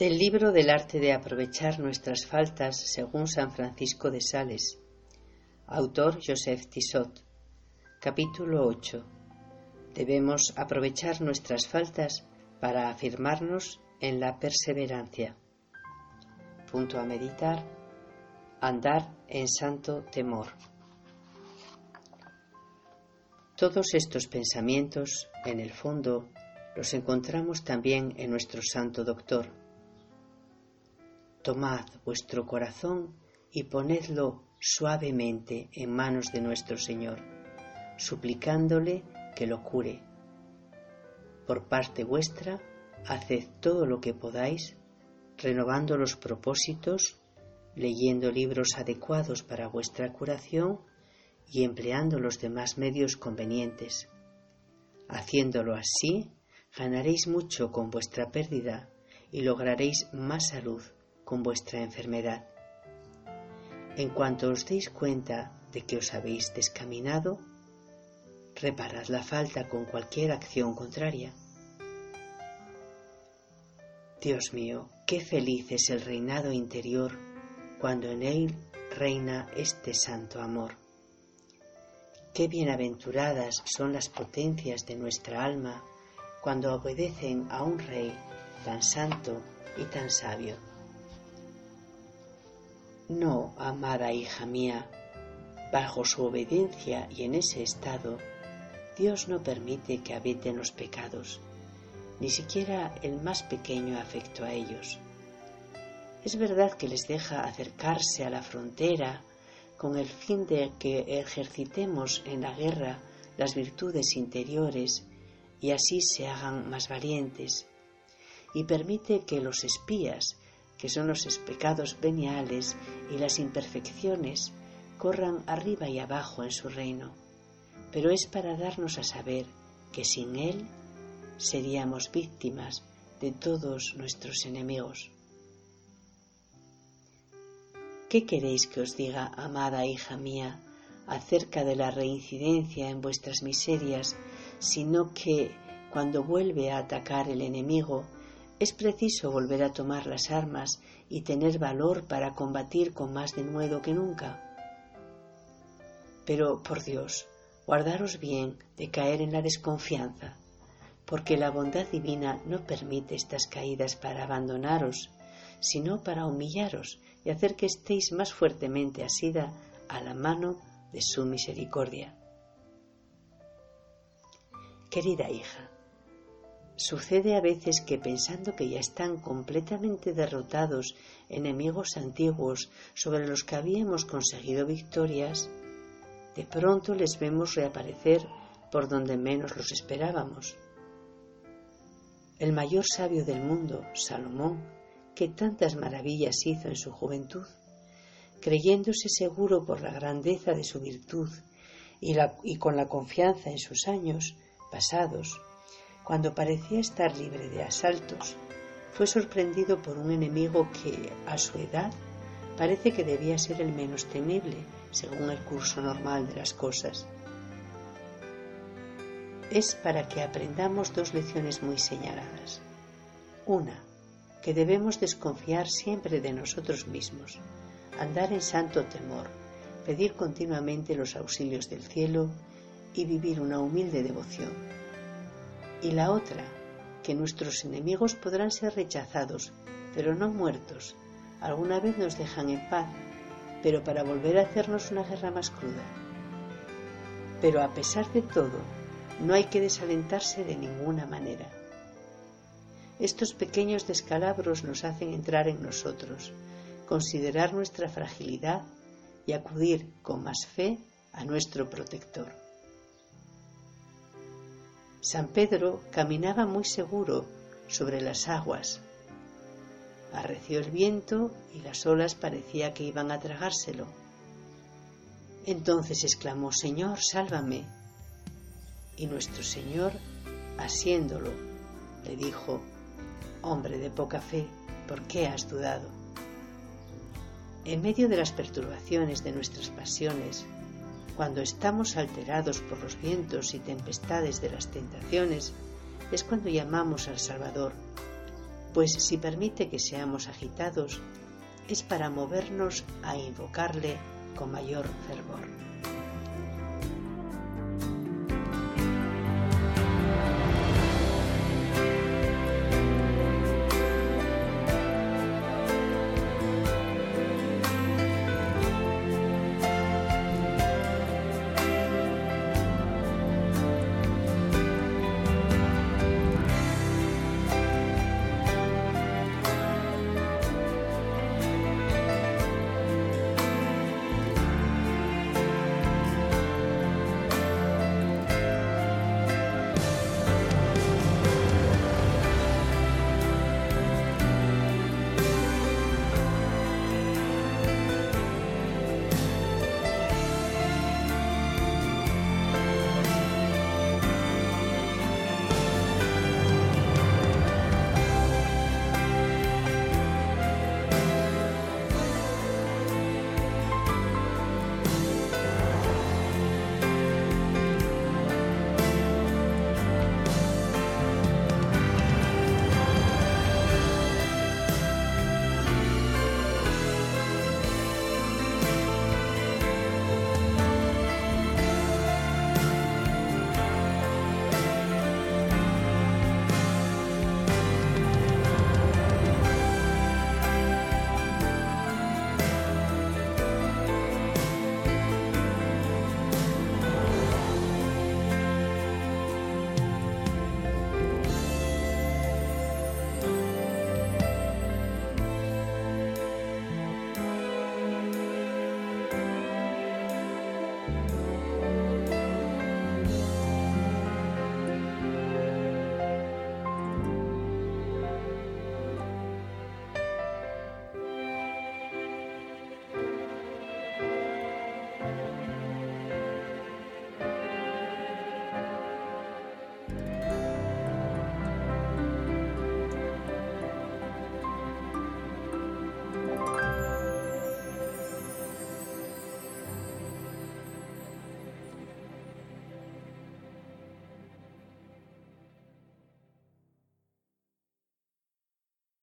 Del libro del arte de aprovechar nuestras faltas según San Francisco de Sales. Autor Joseph Tissot. Capítulo 8. Debemos aprovechar nuestras faltas para afirmarnos en la perseverancia. Punto a meditar. Andar en santo temor. Todos estos pensamientos, en el fondo, los encontramos también en nuestro santo doctor Tomad vuestro corazón y ponedlo suavemente en manos de nuestro Señor, suplicándole que lo cure. Por parte vuestra, haced todo lo que podáis, renovando los propósitos, leyendo libros adecuados para vuestra curación y empleando los demás medios convenientes. Haciéndolo así, ganaréis mucho con vuestra pérdida y lograréis más salud con vuestra enfermedad. En cuanto os deis cuenta de que os habéis descaminado, reparad la falta con cualquier acción contraria. Dios mío, qué feliz es el reinado interior cuando en él reina este santo amor. Qué bienaventuradas son las potencias de nuestra alma cuando obedecen a un rey tan santo y tan sabio. No, amada hija mía, bajo su obediencia y en ese estado, Dios no permite que habiten los pecados, ni siquiera el más pequeño afecto a ellos. Es verdad que les deja acercarse a la frontera con el fin de que ejercitemos en la guerra las virtudes interiores y así se hagan más valientes, y permite que los espías que son los pecados veniales y las imperfecciones, corran arriba y abajo en su reino, pero es para darnos a saber que sin Él seríamos víctimas de todos nuestros enemigos. ¿Qué queréis que os diga, amada hija mía, acerca de la reincidencia en vuestras miserias, sino que, cuando vuelve a atacar el enemigo, es preciso volver a tomar las armas y tener valor para combatir con más denuedo que nunca. Pero, por Dios, guardaros bien de caer en la desconfianza, porque la bondad divina no permite estas caídas para abandonaros, sino para humillaros y hacer que estéis más fuertemente asida a la mano de su misericordia. Querida hija, Sucede a veces que pensando que ya están completamente derrotados enemigos antiguos sobre los que habíamos conseguido victorias, de pronto les vemos reaparecer por donde menos los esperábamos. El mayor sabio del mundo, Salomón, que tantas maravillas hizo en su juventud, creyéndose seguro por la grandeza de su virtud y, y con la confianza en sus años pasados, cuando parecía estar libre de asaltos, fue sorprendido por un enemigo que, a su edad, parece que debía ser el menos temible según el curso normal de las cosas. Es para que aprendamos dos lecciones muy señaladas. Una, que debemos desconfiar siempre de nosotros mismos, andar en santo temor, pedir continuamente los auxilios del cielo y vivir una humilde devoción y la otra, que nuestros enemigos podrán ser rechazados, pero no muertos. Alguna vez nos dejan en paz, pero para volver a hacernos una guerra más cruda. Pero a pesar de todo, no hay que desalentarse de ninguna manera. Estos pequeños descalabros nos hacen entrar en nosotros, considerar nuestra fragilidad y acudir con más fe a nuestro protector. San Pedro caminaba muy seguro sobre las aguas. Arreció el viento y las olas parecía que iban a tragárselo. Entonces exclamó, Señor, sálvame. Y nuestro Señor, asiéndolo, le dijo, Hombre de poca fe, ¿por qué has dudado? En medio de las perturbaciones de nuestras pasiones, cuando estamos alterados por los vientos y tempestades de las tentaciones, es cuando llamamos al Salvador. pues si permite que seamos agitados, es para movernos a invocarle con mayor fervor.